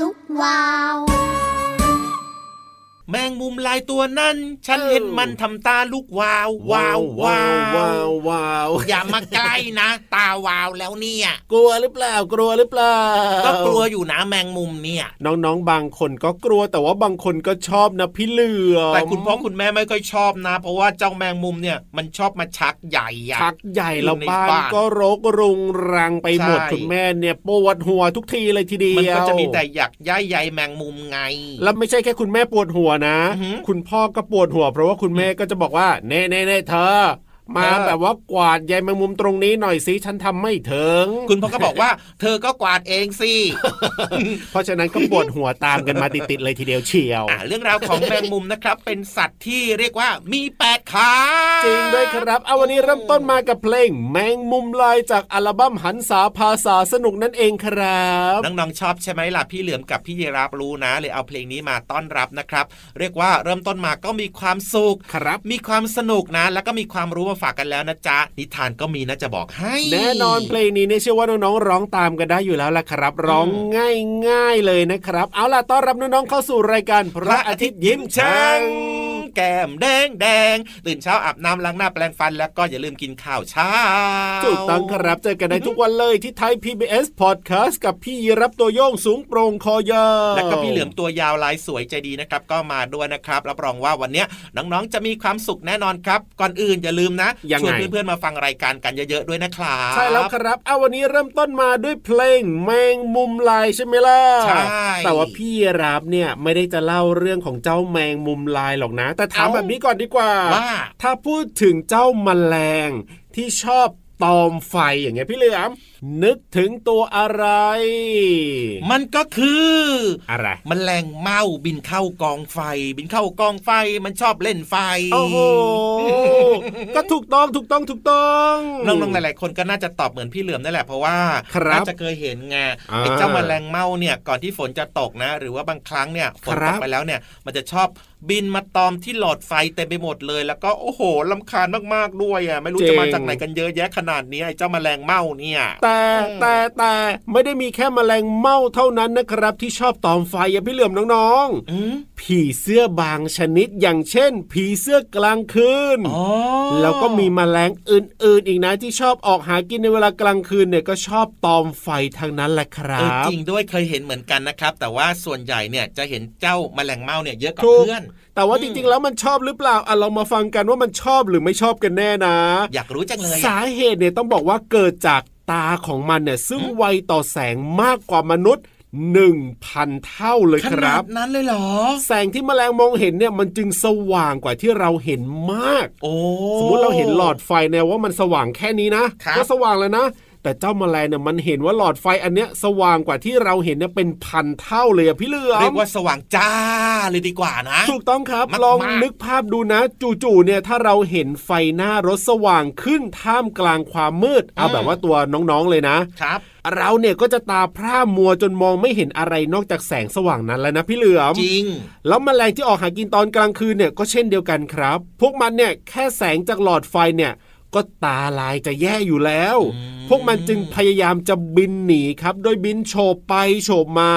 ลุกวาว แมงมุมลายตัวนั้น ฉันเห็นมันทำตาลูกวาววาววาวว้าวว้าวอย่ามาใกล้นะ ตาวาวแล้วเนี่ย กลัวหรือเปล่ากลัวหรือเปล่า ก็กลัวอยู่นะแมงมุมเนี่ย น้องๆบางคนก็กลัวแต่ว่าบางคนก็ชอบนะพี่เหลือมแต่คุณพ่อคุณแม่ไม่ค่อยชอบนะ เพราะว่าเจ้าแมงมุมเนี่ยมันชอบมาชักใหญ่อะชักใหญ่แล้วอยู่ในบ้านบ้านก็รกรุงรังไปหมดใช่คุณแม่เนี่ยปวดหัวทุกทีเลยทีเดียวมันก็จะมีแต่อยากย้ายใยแมงมุมไง แล้วไม่ใช่แค่คุณแม่ปวดหัวนะอือหือคุณพ่อก็ปวดหัว เพราะว่าคุณแม่ก็จะบอกว่าเน่เน่เน่เธอ มาเออแบบว่ากวาดใยแมงมุมตรงนี้หน่อยสิฉันทำไม่ถึง คุณพ่อก็บอกว่า เธอก็กวาดเองสิเพราะฉะนั้นก็ปวดหัวตามกันมาติดๆเลยทีเดียวเชียวอ่าเรื่องราวของแมงมุมนะครับ เป็นสัตว์ที่เรียกว่ามีแปดขาจริงด้วยครับเอาวันนี้เริ่มต้นมากับเพลง แมงมุมลายจากอัลบั้มหันษาภาษาสนุกนั่นเองครับน้องๆชอบใช่ไหมล่ะพี่เหลือมกับพี่ยีราฟรู้นะเลยเอาเพลงนี้มาต้อนรับนะครับ เรียกว่าเริ่มต้นมาก็มีความสุขครับ มีความสนุกนะ แล้วก็มีความรู้มาฝากกันแล้วนะจ๊ะ นิทานก็มีนะจะบอกให้ แน่นอนเพลงนี้เนี่ยเชื่อว่าน้องๆร้องตามกันได้อยู่แล้วล่ะครับ ร้องง่ายๆเลยนะครับ เอาล่ะต้อนรับน้องๆเข้าสู่รายการพพระระอาอาทิทิตตย์ย์ยิ้ยิ้มมแฉ่แฉ่งง แก้มแดงแดงตื่นเช้าอาบน้ำล้างหน้าแปลงฟัน แล้วก็อย่าลืมกินข้าวเช้าถูกต้องครับเจอกันได้ทุกวันเลยที่ไทย PBS Podcast กับพี่รับตัวโยงสูงโปร่งคอยาวแล้วก็พี่เหลือมตัวยาวลายสวยใจดีนะครับ ก็มาด้วยนะครับรับรองว่าวันเนี้ยน้องๆจะมีความสุขแน่นอนครับ ก่อนอื่นอย่าลืมนะยังชวนไงเพื่อนๆมาฟังรายการกันเยอะๆด้วยนะครับใช่แล้วครับเอาวันนี้เริ่มต้นมาด้วยเพลงแมงมุมลายใช่ไหมล่ะใช่แต่ว่าพี่รับเนี่ยไม่ได้จะเล่าเรื่องของเจ้าแมงมุมลายหรอกนะ แต่ถามเอ้าแบบนี้ก่อนดีกว่าว่า ถ้าพูดถึงเจ้าแมลงที่ชอบตอมไฟอย่างเงี้ยพี่เหลือมนึกถึงตัวอะไร มันก็คืออะไรมแมลงเม่าบินเข้ากองไฟ บินเข้ากองไฟมันชอบเล่นไฟโอ้โหก็ถูกต้องถูกต้องถูกต้องน้องๆหลายๆคนก็น่าจะตอบเหมือนพี่เหลือมนั่นแหละเพราะว่าครับน่าจะเคยเห็นไงอ่าไอ้เจ้าแมลงเม่าเนี่ยก่อนที่ฝนจะตกนะ หรือว่าบางครั้งเนี่ยฝนครัตบกไปแล้วเนี่ย มันจะชอบ บินมาตอมที่หลอดไฟเต็มไปหมดเลย แล้วก็โอ้โหลำคาญมากๆด้วยอะไม่รู้จะมาจากไหนกันเยอะแยะขนาดนี้ไอ้เจ้าแมลงเม่าเนี่ย แต่แต่แต่ไม่ได้มีแค่แมลงเม่าเท่านั้นนะครับ ที่ชอบตอมไฟอย่าพี่เหลื่อมน้องอืมๆผีเสื้อบางชนิดอย่างเช่น ผีเสื้อกลางคืนอ๋อแล้วก็มีแมลงอื่น ๆ อีกนะที่ชอบออกหากินในเวลากลางคืนเนี่ยก็ชอบตอมไฟทางนั้นแหละครัเออบจริงด้วยเคยเห็นเหมือนกันนะครับ แต่ว่าส่วนใหญ่เนี่ยจะเห็นเจ้าแมลงเม่าเนี่ยเยอะกว่าถูกเพื่อนแต่ว่าจริงๆ แล้วมันชอบหรือเปล่าอะเรามาฟังกันว่ามันชอบหรือไม่ชอบกันแน่นะ อยากรู้จังเลยสาเหตุเนี่ยต้องบอกว่าเกิดจากตาของมันเนี่ยซึ่งไวต่อแสงมากกว่ามนุษย์หนึ่งพันเท่าเลยขคนารับดนั้นเลยเหรอ แสงที่แมลงมองเห็นเนี่ยมันจึงสว่างกว่าที่เราเห็นมาก โอ้สมมุติเราเห็นหลอดไฟเนี่ยว่ามันสว่างแค่นี้นะครับก็สว่างแล้วนะ แต่เจ้าแมลงเนี่ยมันเห็นว่าหลอดไฟอันเนี้ยสว่างกว่าที่เราเห็นเนี่ยเป็นพันเท่าเลยอะพี่เหลือมเรียกว่าสว่างจ้าเลยดีกว่านะ ถูกต้องครับมากๆลองนึกภาพดูนะ จู่ๆเนี่ยถ้าเราเห็นไฟหน้ารถสว่างขึ้นท่ามกลางความมืด เอาแบบว่าตัวน้องๆเลยนะครับเราเนี่ยก็จะตาพร่ามัวจนมองไม่เห็นอะไรนอกจากแสงสว่างนั้นแล้วนะพี่เหลือมจริง แล้วแมลงที่ออกหากินตอนกลางคืนเนี่ยก็เช่นเดียวกันครับ พวกมันเนี่ยแค่แสงจากหลอดไฟเนี่ยก็ตาลายจะแย่อยู่แล้วอืม พวกมันจึงพยายามจะบินหนีครับ โดยบินโฉบไปโฉบมา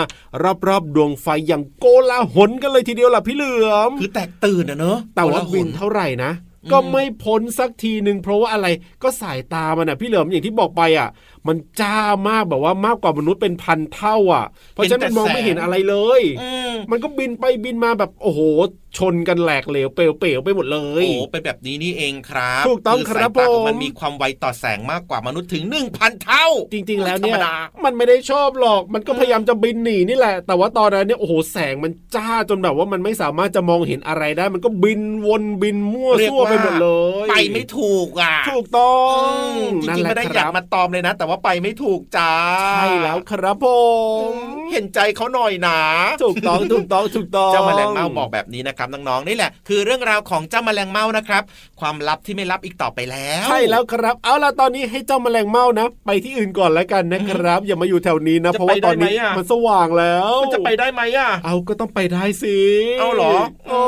รอบๆดวงไฟอย่างโกลาหลกันเลยทีเดียวล่ะพี่เหลือม คือแตกตื่นอะเนอะแต่ว่าโกลหลบินเท่าไหร่นะก็ไม่พ้นสักทีหนึ่งเพราะว่าอะไรก็สายตามันอะพี่เหลิมอย่างที่บอกไปอะ มันจ้ามากแบบว่ามากกว่ามนุษย์เป็นพันเท่าอะ เพราะฉะนั้นมันมองไม่เห็นอะไรเลยอืมมันก็บินไปบินมาแบบโอ้โหชนกันแหลกเหลวเปลวเปลวไปหมดเลโอ้ยเป็นแบบนี้นี่เองครับถูกต้องครับสายตาของผมมันมีความไวต่อแสงมากกว่ามนุษย์ถึง 1,000 เท่า จริง ๆ แล้วเนี่ยธรรมดามันไม่ได้ชอบหรอก มันก็พยายามจะบินหนีนี่แหละ แต่ว่าตอนนั้นเนี่ยโอ้โหแสงมันจ้าจนแบบว่ามันไม่สามารถจะมองเห็นอะไรได้ มันก็บินวนบินมั่วเรียกซั่วว่าไปหมดเลย ไปไม่ถูกอะ ถูกต้ออืงมจริงๆไม่ได้อยากมาตอมเลยนะ แต่ว่าไปไม่ถูกจ้าใช่แล้วครับผม เห็นใจเขาหน่อยนะถูกต้องถูกต้องถูกต้องเจ้าแมลงเม่าบอกแบบนี้นะครับน้องๆนี่แหละ คือเรื่องราวของเจ้าแมลงเม่านะครับ ความลับที่ไม่ลับอีกต่อไปแล้วใช่แล้วครับ เอาล่ะตอนนี้ให้เจ้าแมลงเม่านะ ไปที่อื่นก่อนแล้วกันนะครับ อย่ามาอยู่แถวนี้นะจะเพราะว่าไปได้ตอนนี้ไหมอะมันสว่างแล้วมันจะไปได้ไหมอะเอาก็ต้องไปได้สิเอาเหรอโอ้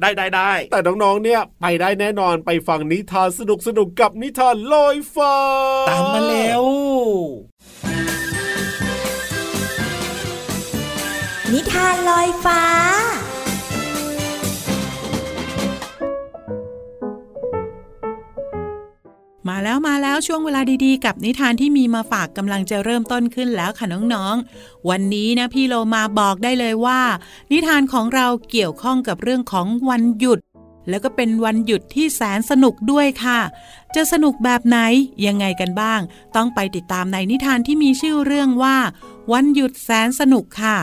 ได้ได้ได้แต่น้องๆเนี่ยไปได้แน่นอนไปฟังนิทานสนุกสนุกๆกับนิทานลอยฟ้าตามมาแล้ว นิทานลอยฟ้า มาแล้วมาแล้วช่วงเวลาดีๆ กับนิทานที่มีมาฝากกำลังจะเริ่มต้นขึ้นแล้วค่ะน้องๆ วันนี้นะพี่โลมาบอกได้เลยว่า นิทานของเราเกี่ยวข้องกับเรื่องของวันหยุด แล้วก็เป็นวันหยุดที่แสนสนุกด้วยค่ะ จะสนุกแบบไหนยังไงกันบ้าง ต้องไปติดตามในนิทานที่มีชื่อเรื่องว่า วันหยุดแสนสนุกค่ะ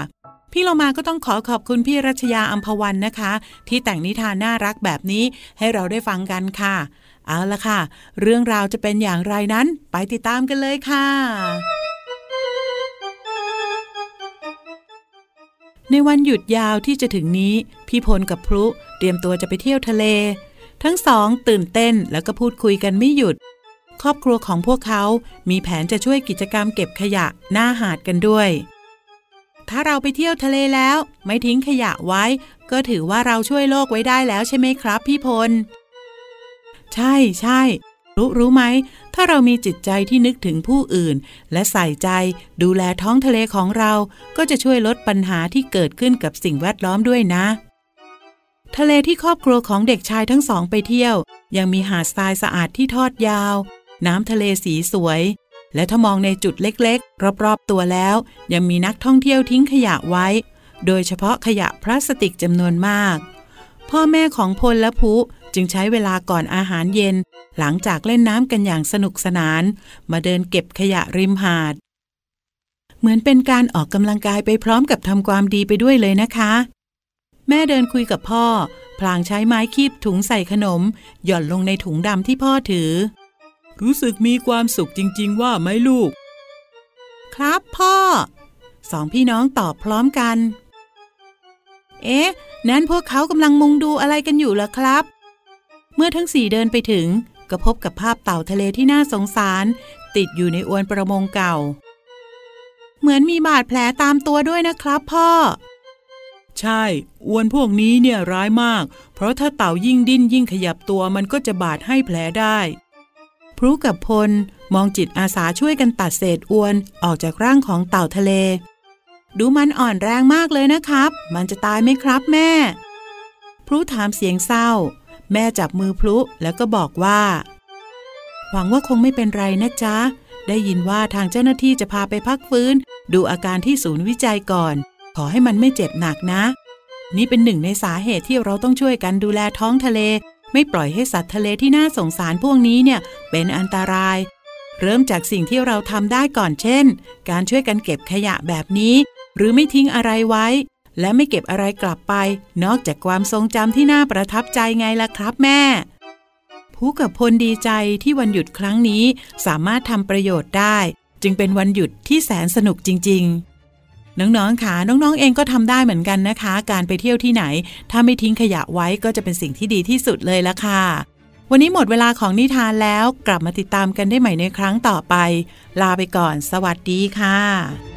พี่เรามาก็ต้องขอขอบคุณพี่รัชยาอัมพวันนะคะ ที่แต่งนิทานน่ารักแบบนี้ให้เราได้ฟังกันค่ะ เอาละค่ะ เรื่องราวจะเป็นอย่างไรนั้นไปติดตามกันเลยค่ะในวันหยุดยาวที่จะถึงนี้ พี่พลกับพลุเตรียมตัวจะไปเที่ยวทะเล ทั้งสองตื่นเต้นแล้วก็พูดคุยกันไม่หยุด ครอบครัวของพวกเขามีแผนจะช่วยกิจกรรมเก็บขยะหน้าหาดกันด้วย ถ้าเราไปเที่ยวทะเลแล้ว ไม่ทิ้งขยะไว้ ก็ถือว่าเราช่วยโลกไว้ได้แล้วใช่ไหมครับ พี่พล ใช่ใช่รู้รู้ไหม ถ้าเรามีจิตใจที่นึกถึงผู้อื่น และใส่ใจดูแลท้องทะเลของเรา ก็จะช่วยลดปัญหาที่เกิดขึ้นกับสิ่งแวดล้อมด้วยนะ ทะเลที่ครอบครัวของเด็กชายทั้งสองไปเที่ยว ยังมีหาดทรายสะอาดที่ทอดยาว น้ำทะเลสีสวย และถ้ามองในจุดเล็ก รอบๆตัวแล้วยังมีนักท่องเที่ยวทิ้งขยะไว้ โดยเฉพาะขยะพลาสติกจำนวนมาก พ่อแม่ของพลและพุจึงใช้เวลาก่อนอาหารเย็น หลังจากเล่นน้ำกันอย่างสนุกสนาน มาเดินเก็บขยะริมหาด เหมือนเป็นการออกกำลังกายไปพร้อมกับทำความดีไปด้วยเลยนะคะ แม่เดินคุยกับพ่อ พลางใช้ไม้คีบถุงใส่ขนม หย่อนลงในถุงดำที่พ่อถือ รู้สึกมีความสุขจริง ๆ ว่าไหมลูก ครับพ่อ สองพี่น้องตอบพร้อมกัน เอ๊ะ นั้นพวกเขากำลังมุงดูอะไรกันอยู่ล่ะครับ เมื่อทั้งสี่เดินไปถึง ก็พบกับภาพเต่าทะเลที่น่าสงสาร ติดอยู่ในอวนประมงเก่า เหมือนมีบาดแผลตามตัวด้วยนะครับพ่อใช่ อวนพวกนี้เนี่ยร้ายมาก เพราะถ้าเต่ายิ่งดิ้นยิ่งขยับตัวมันก็จะบาดให้แผลได้ รุกับพล มองจิตอาสาช่วยกันตัดเศษอวนออกจากร่างของเต่าทะเล ดูมันอ่อนแรงมากเลยนะครับ มันจะตายไหมครับแม่พรุถามเสียงเศร้า แม่จับมือพลุแล้วก็บอกว่า หวังว่าคงไม่เป็นไรนะจ๊ะ ได้ยินว่าทางเจ้าหน้าที่จะพาไปพักฟื้น ดูอาการที่ศูนย์วิจัยก่อน ขอให้มันไม่เจ็บหนักนะ นี่เป็นหนึ่งในสาเหตุที่เราต้องช่วยกันดูแลท้องทะเล ไม่ปล่อยให้สัตว์ทะเลที่น่าสงสารพวกนี้เนี่ยเป็นอันตราย เริ่มจากสิ่งที่เราทำได้ก่อนเช่น การช่วยกันเก็บขยะแบบนี้ หรือไม่ทิ้งอะไรไว้ และไม่เก็บอะไรกลับไป นอกจากความทรงจำที่น่าประทับใจไงล่ะครับแม่ผู้กับพลดีใจที่วันหยุดครั้งนี้สามารถทำประโยชน์ได้ จึงเป็นวันหยุดที่แสนสนุกจริง ๆ น้องๆค่ะน้องๆเองก็ทำได้เหมือนกันนะคะ การไปเที่ยวที่ไหน ถ้าไม่ทิ้งขยะไว้ก็จะเป็นสิ่งที่ดีที่สุดเลยละค่ะ วันนี้หมดเวลาของนิทานแล้วกลับมาติดตามกันได้ใหม่ในครั้งต่อไป ลาไปก่อน สวัสดีค่ะ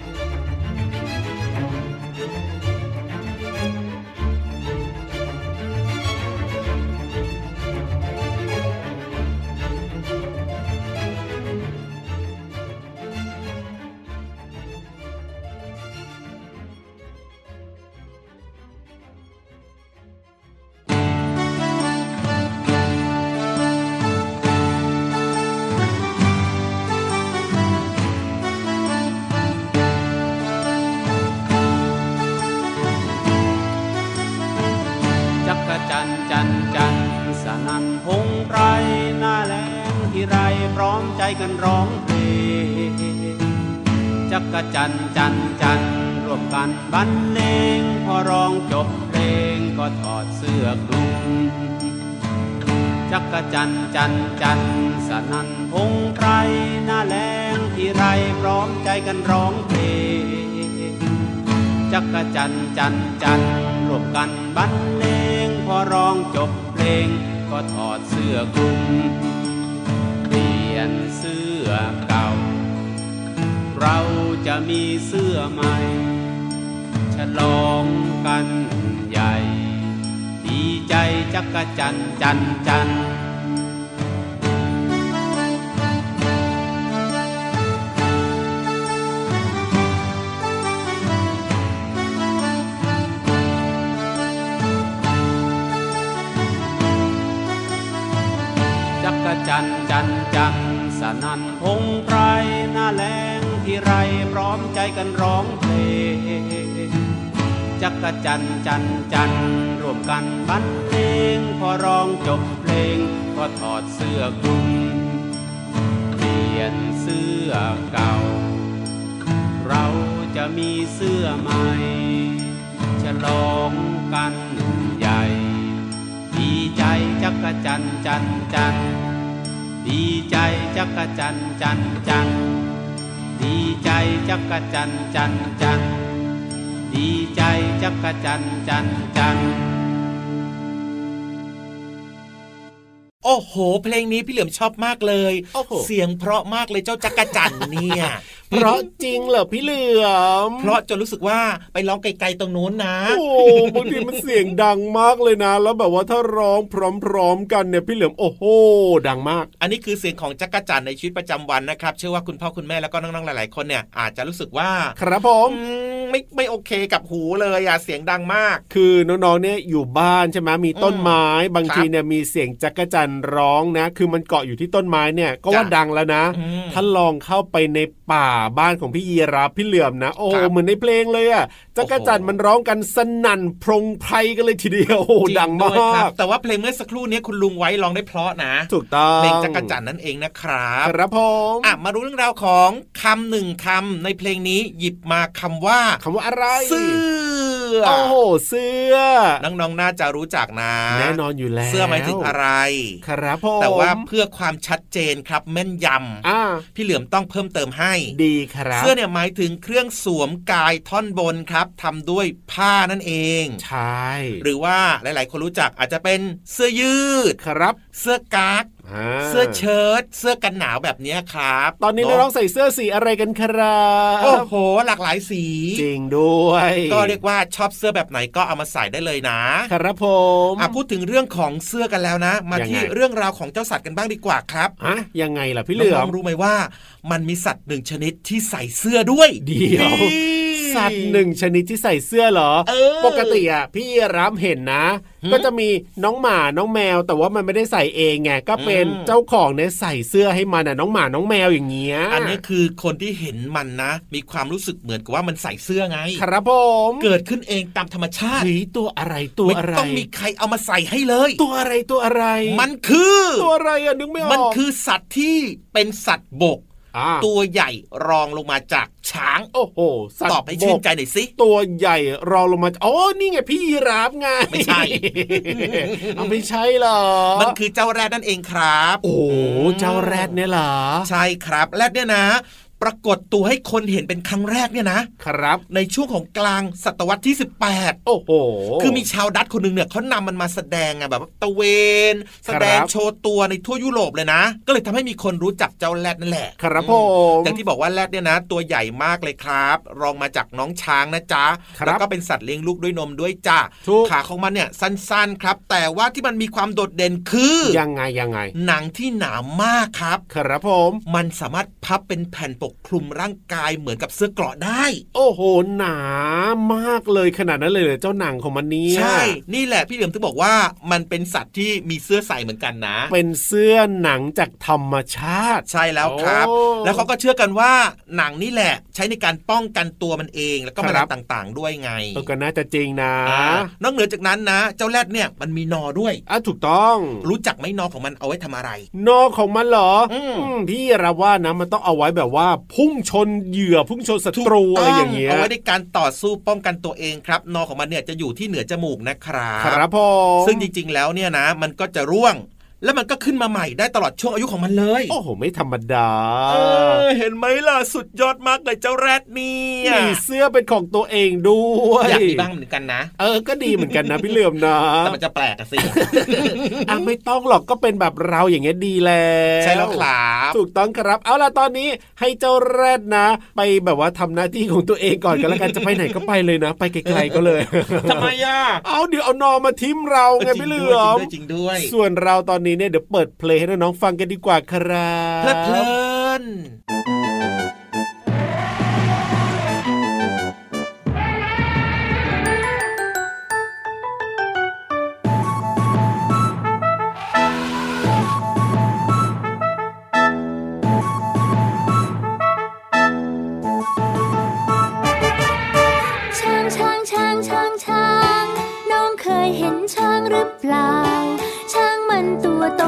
กันร้องเพลงจักจันจันจันร่วมกันบรรเลงพอร้องจบเพลงก็ถอดเสื้อคลุมจักจันจันจันสนันพงไพรหน้าแรงที่ไรพร้อมใจกันร้องเพลงจักจันจันจันร์รวมกันบรรเลงพอร้องจบเพลงก็ถอดเสื้อคลุม ยนเสื้อเก่า เราจะมีเสื้อใหม่ ฉลองกันใหญ่ ดีใจจักรจันจันจัน นทร์สนันพงไพรหน้าแรงที่ไรพร้อมใจกันร้องเพลงจักรจันจันจันร่วมกันบรรเลงพอร้องจบเพลง ก็ถอดเสื้อคลุมเปลี่ยนเสื้อเก่า เราจะมีเสื้อใหม่ฉลองกันใหญ่ ดีใจจักรจันจันจันทร์ ดีใจจักรจันทร์จันทร์จันทร์ดีใจจักรจันทร์จันทร์จันทร์ดีใจจักรจันทร์จันทร์จันทร์โอ้โห เพลงนี้พี่เหลือมชอบมากเลยโอ้โหเสียงเพราะมากเลยเจ้าจักรจันทร์เนี่ย เพราะจริงเหรอพี่เหลือม เพราะจนรู้สึกว่าไปร้องไกลๆตรงนู้นนะ โอ้บางทีมันเสียงดังมากเลยนะ แล้วแบบว่าถ้าร้องพร้อมๆกันเนี่ยพี่เหลือมโอ้โหดังมาก อันนี้คือเสียงของจักรจันทร์ในชีวิตประจำวันนะครับ เชื่อว่าคุณพ่อคุณแม่แล้วก็น้องๆหลายๆคนเนี่ยอาจจะรู้สึกว่า ครับผมอืมไม่ไม่โอเคกับหูเลยอะเสียงดังมาก คือน้องๆเนี่ยอยู่บ้านใช่ไหมมีต้นไม้ บางครับทีเนี่ยมีเสียงจักรจันทร์ร้องนะ คือมันเกาะอยู่ที่ต้นไม้เนี่ยก็ว่าจ้ะดังแล้วนะอืมถ้าลองเข้าไปในป่าบ้านของพี่ยีรับพี่เหลือมนะ โอ้ครับเหมือนในเพลงเลยอะจักรจันทร์มันร้องกันสนั่นพรงไพรกันเลยทีเดียวโอ้จริดังด้วยมาครักบแต่ว่าเพลงเมื่อสักครู่เนี้คุณลุงไว้ร้องได้เพราะนะ ถูกต้องเพลงจักรจันทร์นั่นเองนะครับครับผมอะมารู้เรื่องราวของคำหนึ่งคำในเพลงนี้หยิบมาคำว่าคำว่าอะไรซื่อ อ โอ้โหเสื้อ น้องๆน่าจะรู้จักนะ แน่นอนอยู่แล้วเสื้อหมายถึงอะไร ครับผมแต่ว่าเพื่อความชัดเจนครับแม่นยอ่าำพี่เหลือมต้องเพิ่มเติมให้ ดีครับ เสื้อเนี่ยหมายถึงเครื่องสวมกายท่อนบนครับทำด้วยผ้านั่นเอง ใช่ หรือว่าหลายๆ คนรู้จักอาจจะเป็นเสื้อยืด ครับ เสื้อกั๊กา เสื้อเชิ้ตเสื้อกันหนาวแบบเนี้ยครับ ตอนนี้เะน้องๆใส่เสื้อสีอะไรกันครับโอ้โห หลากหลายสี จริงด้วย ก็เรียกว่าชอบเสื้อแบบไหนก็เอามาใส่ได้เลยนะ ครับผมอะพูดถึงเรื่องของเสื้อกันแล้วนะ มายังไงที่เรื่องราวของเจ้าสัตว์กันบ้างดีกว่าครับฮะยังไงล่ะพี่เหลือน้มองๆรู้ไหมว่า มันมีสัตว์หนึ่งชนิดที่ใส่เสื้อด้วย เดี๋ยวนี่ สัตว์หนึ่งชนิดที่ใส่เสื้อเหรอเออปกติอะพี่รับเห็นนะหืมก็จะมีน้องหมาน้องแมว แต่ว่ามันไม่ได้ใส่เองไงก็เป็นอืมเจ้าของเนี่ยใส่เสื้อให้มันอะน้องหมาน้องแมวอย่างเงี้ยอันนี้คือคนที่เห็นมันนะ มีความรู้สึกเหมือนกับว่ามันใส่เสื้อไง ครับผมเกิดขึ้นเองตามธรรมชาติเฮ้ยตัวอะไรตัวไม่อะไรต้องมีใครเอามาใส่ให้เลย ตัวอะไรตัวอะไร มันคือ ตัวอะไรอะนึกไม่ออกมันคือสัตว์ที่เป็นสัตว์บกอ่า ตัวใหญ่รองลงมาจากช้าง โอ้โหสัตว์ตอบให้ชื่นใจบกหน่อยสิตัวใหญ่รองลงมาอ๋อนี่ไงพี่รับไงไม่ใช่เอาไม่ใช่เหรอ มันคือเจ้าแรดนั่นเองครับ โอ้โหเจ้าแรดเนี่ยเหรอใช่ครับแรดเนี่ยนะ ปรากฏตัวให้คนเห็นเป็นครั้งแรกเนี่ยนะครับ ในช่วงของกลางศตวรรษที่ 18 โอ้โห คือมีชาวดัตช์คนหนึ่งเนี่ยเขานำมันมาแสดงอะแบบว่าตะเวน แสดงโชว์ตัวในทั่วยุโรปเลยนะ ก็เลยทำให้มีคนรู้จักเจ้าแรดนั่นแหละ ครับผอืมอย่างที่บอกว่าแรดเนี่ยนะ ตัวใหญ่มากเลยครับ รองมาจากน้องช้างนะจ๊ะครับแล้วก็เป็นสัตว์เลี้ยงลูกด้วยนมด้วยจ้าถูกขาของมันเนี่ยสั้นๆครับ แต่ว่าที่มันมีความโดดเด่นคือยังไงยังไง หนังที่หนามากครับ ครับผม มันสามารถพับเป็นแผ่นปกคลุมร่างกายเหมือนกับเสื้อเกราะได้ โอ้โห หนามากเลยขนาดนั้นเลยเหรอเจ้าหนังของมันเนี่ยใช่ นี่แหละพี่เหลือมถึงบอกว่ามันเป็นสัตว์ที่มีเสื้อใส่เหมือนกันนะ เป็นเสื้อหนังจากธรรมชาติ ใช่แล้วครับโอ้แล้วเขาก็เชื่อกันว่าหนังนี่แหละใช้ในการป้องกันตัวมันเองแล้วก็แมคลรังบต่างๆ ด้วยไงเออก็น่าจะจริงนะอ่านอกเหนือจากนั้นนะ เจ้าแรดเนี่ยมันมีนอด้วยอะถูกต้อง รู้จักไหมนอของมันเอาไว้ทำอะไร นอกของมันเหรออืมอืมพี่รับว่านะมันต้องเอาไว้แบบว่าพุ่งชนเหยื่อพุ่งชนศัตรูอะไรอย่างเงี้ยเอาไว้ในการต่อสู้ป้องกันตัวเองครับนอของมันเนี่ยจะอยู่ที่เหนือจมูกนะครับครับผมซึ่งจริงๆแล้วเนี่ยนะ มันก็จะร่วง แล้วมันก็ขึ้นมาใหม่ได้ตลอดช่วงอายุของมันเลย โอ้โห ไม่ธรรมดาเออเห็นไหมล่ะ สุดยอดมากเลยเจ้าแรดเนี่ยมีเสื้อเป็นของตัวเองด้วยอยากมีบ้างเหมือนกันนะ เออ ก็ดีเหมือนกันนะพี่เหลื่อมนะ แต่มันจะแปลกอะสิ อะไม่ต้องหรอกก็เป็นแบบเราอย่างเงี้ยดีแล้วใช่แล้วครับถูกต้องครับ เอาล่ะตอนนี้ให้เจ้าแรดนะ ไปแบบว่าทำหน้าที่ของตัวเองก่อนกันแล้วกันจะไปไหนก็ไปเลยนะ ไปไกลๆก็เลยทำไมอะเอาเดี๋ยวเอานอมาทิมเราไงจริพี่เหด้ลืวยอมจริงด้วยจริงด้วย ส่วนเราตอนนี้เนี่ยเดี๋ยวเปิดเพลงให้น้องๆฟังกันดีกว่าครับเพลิดเพลิน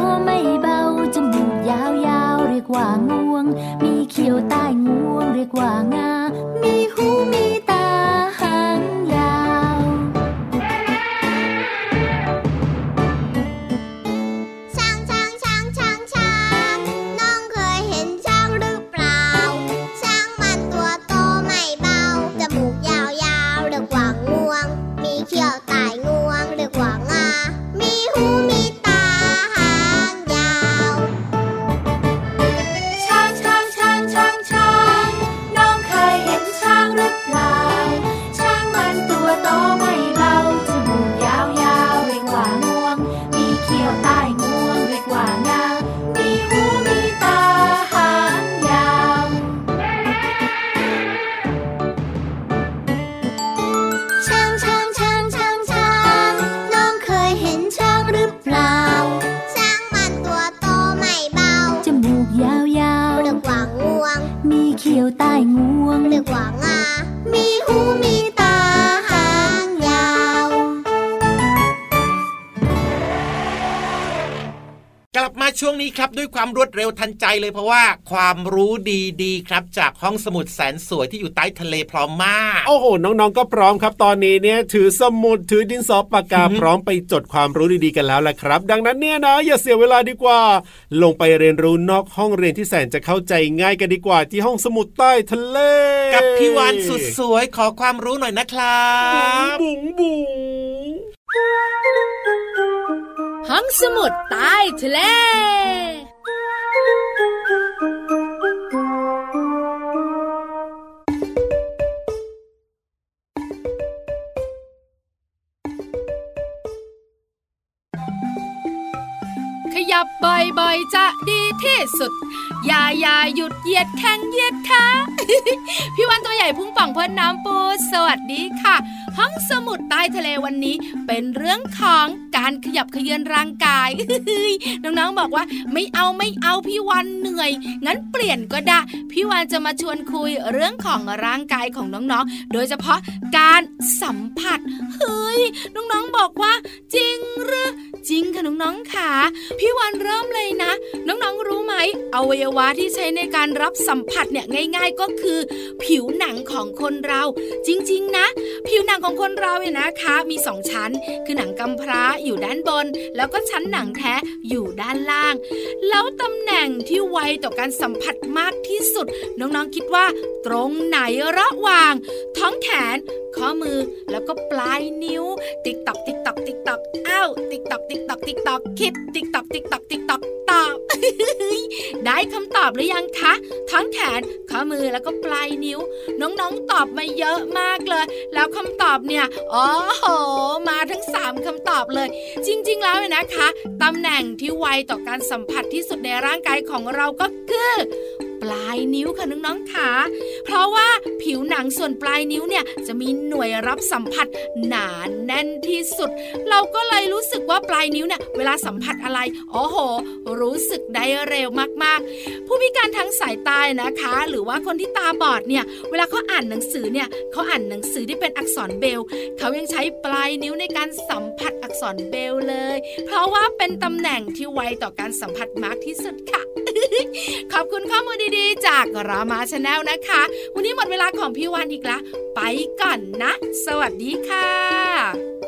ตัวโมาช่วงนี้ครับด้วยความรวดเร็วทันใจเลยเพราะว่าความรู้ดีๆครับจากห้องสมุดแสนสวยที่อยู่ใต้ทะเลพร้อมมาก โอ้โหน้องๆก็พร้อมครับ ตอนนี้เนี่ยถือสมุดถือดินสอปากกาพร้อมไปจดความรู้ดีๆกันแล้วแหละครับ ดังนั้นเนี่ยนะ อย่าเสียเวลาดีกว่า ลงไปเรียนรู้นอกห้องเรียนที่แสนจะเข้าใจง่ายกันดีกว่าที่ห้องสมุดใต้ทะเล กับพี่วานสุดสวยขอความรู้หน่อยนะครับบุ๋งบุ๋ง ห้องสมุดใต้ทะเล ขยับบ่อยๆ จะดีที่สุด อย่าอย่าหยุดเหยียดแข้งเหยียดขาพี่วันตัวใหญ่พุ่งป่องพ่นน้ำปู สวัสดีค่ะ ห้องสมุดใต้ทะเลวันนี้ เป็นเรื่องของการขยับเขยือนร่างกายน้องๆบอกว่าไม่เอาไม่เอาพี่วันเหนื่อย งั้นเปลี่ยนก็ได้ พี่วันจะมาชวนคุยเรื่องของร่างกายของน้องๆ โดยเฉพาะการสัมผัส เฮ้ย น้องๆบอกว่า จริงหรือจริงค่ะน้องๆค่ะ พี่วันเริ่มเลยนะ น้องๆรู้ไหมอวัยวะที่ใช้ในการรับสัมผัสเนี่ยง่าย ๆ ก็คือ ผิวหนังของคนเรา จริง ๆ นะ ผิวหนังของของคนเราเนี่ยนะคะมีสองชั้น คือหนังกำพร้าอยู่ด้านบน แล้วก็ชั้นหนังแท้อยู่ด้านล่าง แล้วตำแหน่งที่ไวต่อการสัมผัสมากที่สุด น้องๆคิดว่า ตรงไหนระหว่าง ท้องแขน ข้อมือแล้วก็ปลายนิ้ว ติ๊กตอกติ๊กตอกติ๊กตอกอ้าวติ๊กตอกติ๊กตอกติ๊กตอกคิดติ๊กตอกติ๊กตอกติ๊กตอก ได้คำตอบหรือยังคะ ทั้งแขนข้อมือแล้วก็ปลายนิ้ว น้องๆตอบมาเยอะมากเลย แล้วคำตอบเนี่ยอ๋อโห มาทั้ง 3คำตอบเลย จริง ๆ แล้วเนี่ยนะคะตำแหน่งที่ไวต่อการสัมผัสที่สุดในร่างกายของเราก็คือ ปลายนิ้วค่ะน้องๆค่ะ เพราะว่าผิวหนังส่วนปลายนิ้วเนี่ยจะมีหน่วยรับสัมผัสหนาแน่นที่สุด เราก็เลยรู้สึกว่าปลายนิ้วเนี่ยเวลาสัมผัสอะไรโอ้โห รู้สึกได้เร็วมากๆ ผู้พิการทางสายตานะคะ หรือว่าคนที่ตาบอดเนี่ยเวลาเขาอ่านหนังสือเนี่ยเขาอ่านหนังสือที่เป็นอักษรเบรลล์เขายังใช้ปลายนิ้วในการสัมผัสอักษรเบรลล์เลย เพราะว่าเป็นตำแหน่งที่ไวต่อการสัมผัสมากที่สุดค่ะ ขอบคุณข้อมูลดีๆ จากรามาชาแนลนะคะ วันนี้หมดเวลาของพี่วันอีกละ ไปก่อนนะ สวัสดีค่ะ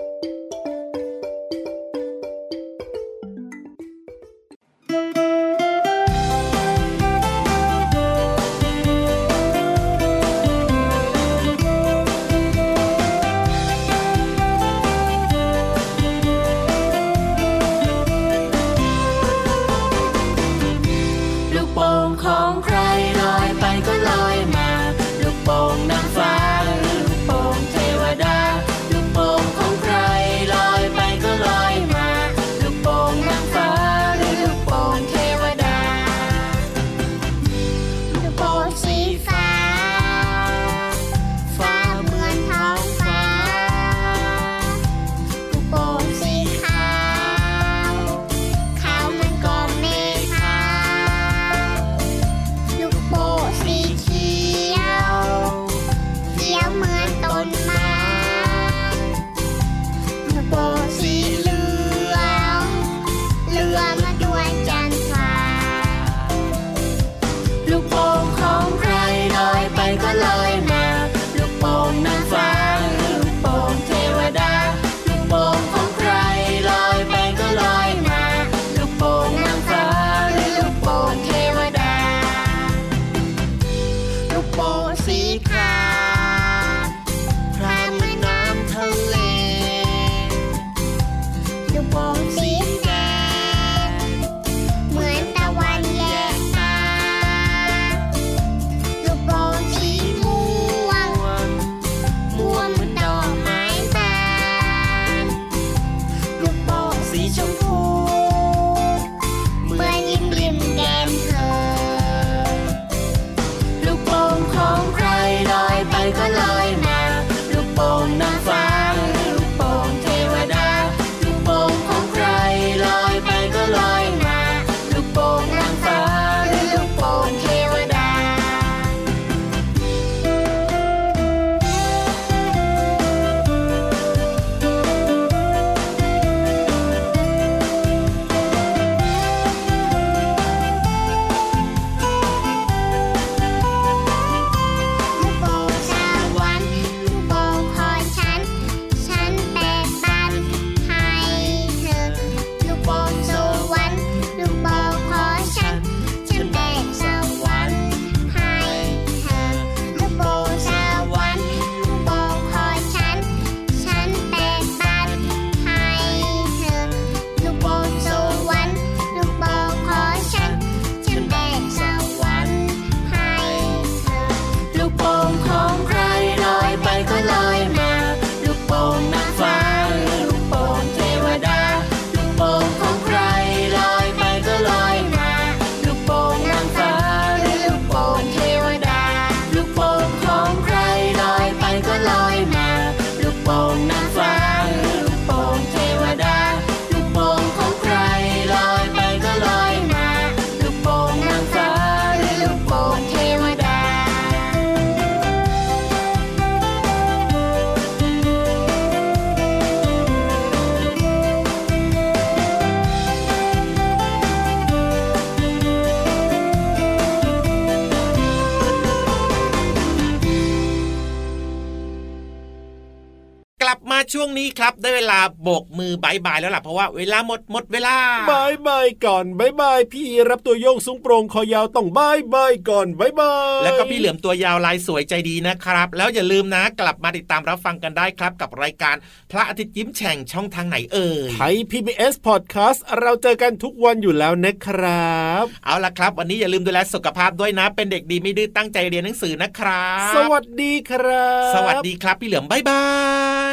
ช่วงนี้ครับได้เวลาโบกมือบายบายแล้วล่ะเพราะว่าเวลาหมดหมดเวลาบายบายก่อนบายบายพี่ราฟตัวโย่งสูงโปร่งคอยาวต้องบายบายก่อนบายบายแล้วก็พี่เหลือมตัวยาวลายสวยใจดีนะครับ แล้วอย่าลืมนะกลับมาติดตามรับฟังกันได้ครับ กับรายการพระอาทิตย์ยิ้มแฉ่งช่องทางไหนเอ่ยไทย PBS Podcast เราเจอกันทุกวันอยู่แล้วนะครับ เอาล่ะครับ วันนี้อย่าลืมดูแลสุขภาพด้วยนะ เป็นเด็กดีไม่ดื้อตั้งใจเรียนหนังสือนะครับ สวัสดีครับ สวัสดีครับพี่เหลือมบายบา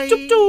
ยจุ๊บ